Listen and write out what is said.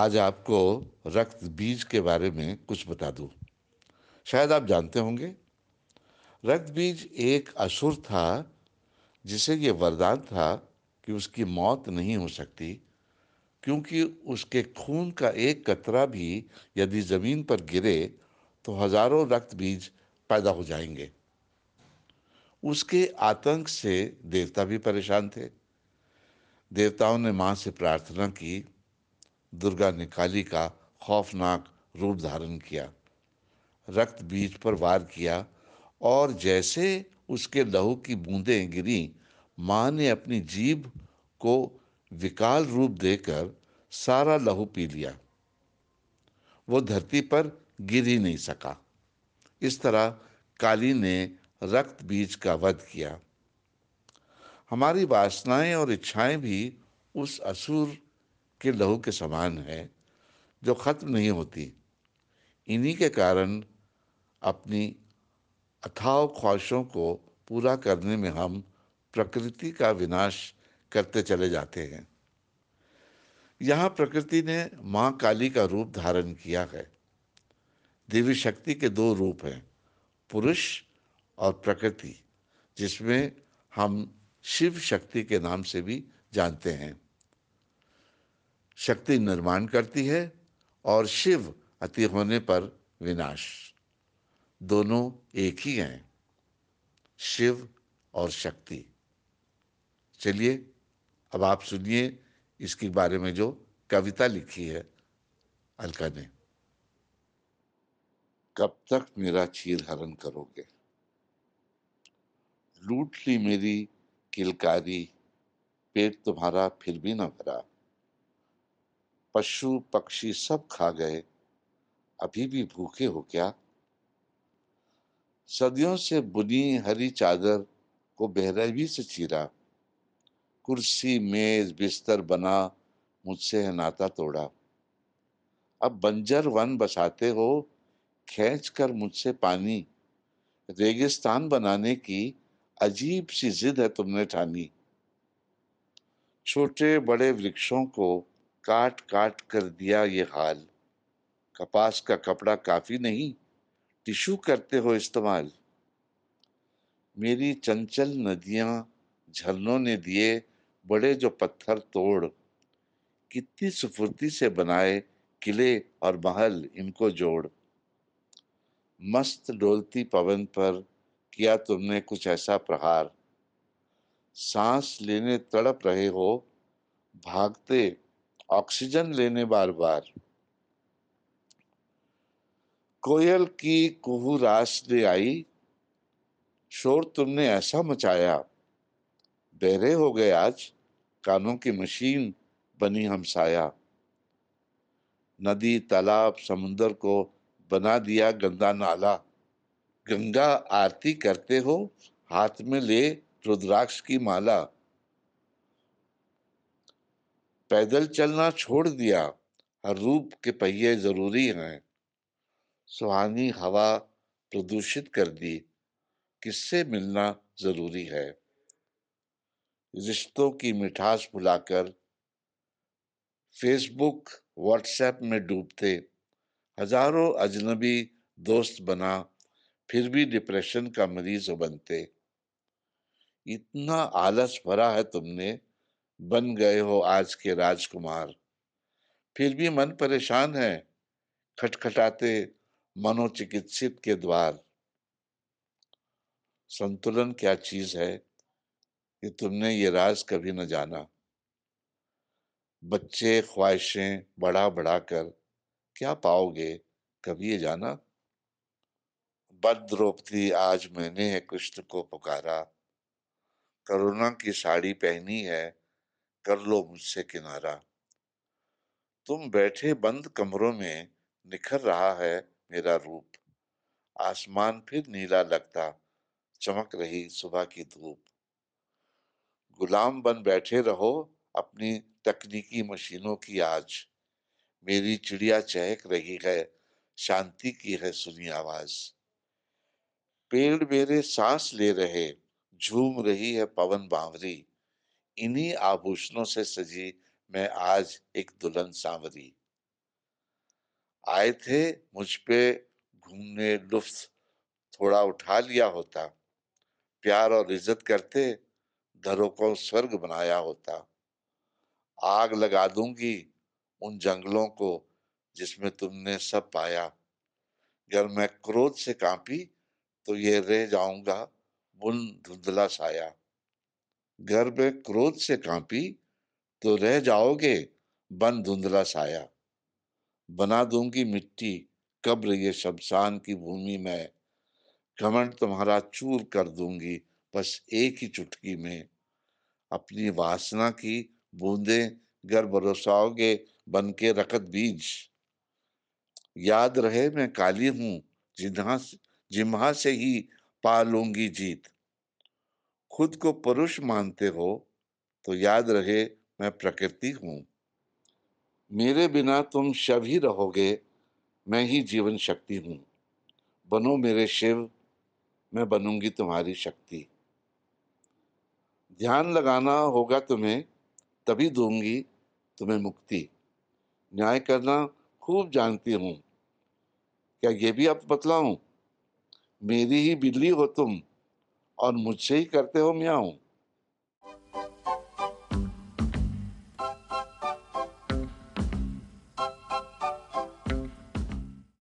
आज आपको रक्त बीज के बारे में कुछ बता दूँ। शायद आप जानते होंगे, रक्त बीज एक असुर था, जिसे ये वरदान था कि उसकी मौत नहीं हो सकती, क्योंकि उसके खून का एक कतरा भी यदि ज़मीन पर गिरे तो हज़ारों रक्त बीज पैदा हो जाएँगे उसके आतंक से देवता भी परेशान थे देवताओं ने माँ से प्रार्थना की दुर्गा ने काली का खौफनाक रूप धारण किया। रक्त बीज पर वार किया और जैसे उसके लहू की बूंदें गिरी, माँ ने अपनी जीभ को विकाल रूप देकर सारा लहू पी लिया। वो धरती पर गिर ही नहीं सका। इस तरह काली ने रक्त बीज का वध किया। हमारी वासनाएँ और इच्छाएँ भी उस असुर के लहू के समान है, जो खत्म नहीं होती। इन्हीं के कारण अपनी अथाव ख्वाहिशों को पूरा करने में हम प्रकृति का विनाश करते चले जाते हैं। यहाँ प्रकृति ने माँ काली का रूप धारण किया है। देवी शक्ति के दो रूप हैं, पुरुष और प्रकृति, जिसमें हम शिव शक्ति के नाम से भी जानते हैं। शक्ति निर्माण करती है और शिव अति होने पर विनाश। दोनों एक ही हैं, शिव और शक्ति। चलिए, अब आप सुनिए इसके बारे में जो कविता लिखी है अलका ने। कब तक मेरा चीर हरण करोगे? लूट ली मेरी किलकारी, पेट तुम्हारा फिर भी ना भरा। पशु, पक्षी सब खा गए। अभी भी भूखे हो क्या? सदियों से बुनी हरी चादर को बेरहमी से चीरा। कुर्सी, मेज, बिस्तर बना, मुझसे है नाता तोड़ा। अब बंजर वन बसाते हो खींच कर मुझसे पानी। रेगिस्तान बनाने की अजीब सी जिद है तुमने ठानी। छोटे बड़े वृक्षों को काट काट कर दिया ये हाल। कपास का कपड़ा काफ़ी नहीं, टिशू करते हो इस्तेमाल। मेरी चंचल नदियाँ झरनों ने दिए बड़े जो पत्थर तोड़। कितनी सुफुर्ती से बनाए किले और महल इनको जोड़। मस्त डोलती पवन पर किया तुमने कुछ ऐसा प्रहार। सांस लेने तड़प रहे हो, भागते ऑक्सीजन लेने बार बार कोयल की कुहू रास ले आई, शोर तुमने ऐसा मचाया, बहरे हो गए आज, कानों की मशीन बनी हमसाया। नदी, तालाब, समुंदर को बना दिया गंदा नाला, गंगा आरती करते हो, हाथ में ले रुद्राक्ष की माला। पैदल चलना छोड़ दिया, हर रूप के पहिए ज़रूरी हैं। सुहानी हवा प्रदूषित कर दी, किससे मिलना ज़रूरी है? रिश्तों की मिठास भुलाकर फेसबुक, व्हाट्सएप में डूबते, हज़ारों अजनबी दोस्त बना, फिर भी डिप्रेशन का मरीज़ बनते। इतना आलस भरा है तुमने बन गए हो आज के राजकुमार। फिर भी मन परेशान है खटखटाते मनोचिकित्सित के द्वार। संतुलन क्या चीज़ है कि तुमने ये राज कभी न जाना। बच्चे, ख्वाहिशें बढ़ा बढ़ा कर क्या पाओगे कभी ये जाना? बद द्रौपदी आज मैंने है कृष्ण को पुकारा। करुणा की साड़ी पहनी है कर लो मुझसे किनारा। तुम बैठे बंद कमरों में निखर रहा है मेरा रूप। आसमान फिर नीला लगता, चमक रही सुबह की धूप। गुलाम बन बैठे रहो अपनी तकनीकी मशीनों की आज। मेरी चिड़िया चहक रही है, शांति की है सुनी आवाज़। पेड़ मेरे सांस ले रहे, झूम रही है पवन बावरी। इन्हीं आभूषणों से सजी मैं आज एक दुल्हन सांवरी। आए थे मुझ पे घूमने लुफ्त थोड़ा उठा लिया होता। प्यार और इज़्ज़त करते घरों को स्वर्ग बनाया होता। आग लगा दूँगी उन जंगलों को जिसमें तुमने सब पाया। अगर मैं क्रोध से कांपी तो ये रह जाऊँगा बुन धुंधला साया। घर में क्रोध से कांपी तो रह जाओगे, बन धुंधला साया। बना दूँगी मिट्टी, कब्र ये शमशान की भूमि में। घमंड तुम्हारा चूर कर दूँगी, बस एक ही चुटकी में। अपनी वासना की बूंदे घर बरसाओगे, बन के रखत बीज। याद रहे मैं काली हूँ, जिन्हा जिम्हा से ही पा लूँगी जीत। खुद को पुरुष मानते हो तो याद रहे, मैं प्रकृति हूँ। मेरे बिना तुम शव ही रहोगे, मैं ही जीवन शक्ति हूँ। बनो मेरे शिव, मैं बनूँगी तुम्हारी शक्ति। ध्यान लगाना होगा तुम्हें, तभी दूँगी तुम्हें मुक्ति। न्याय करना खूब जानती हूँ। क्या ये भी आप बतलाऊं? मेरी ही बिल्ली हो तुम। और मुझसे ही करते हो म्याऊं?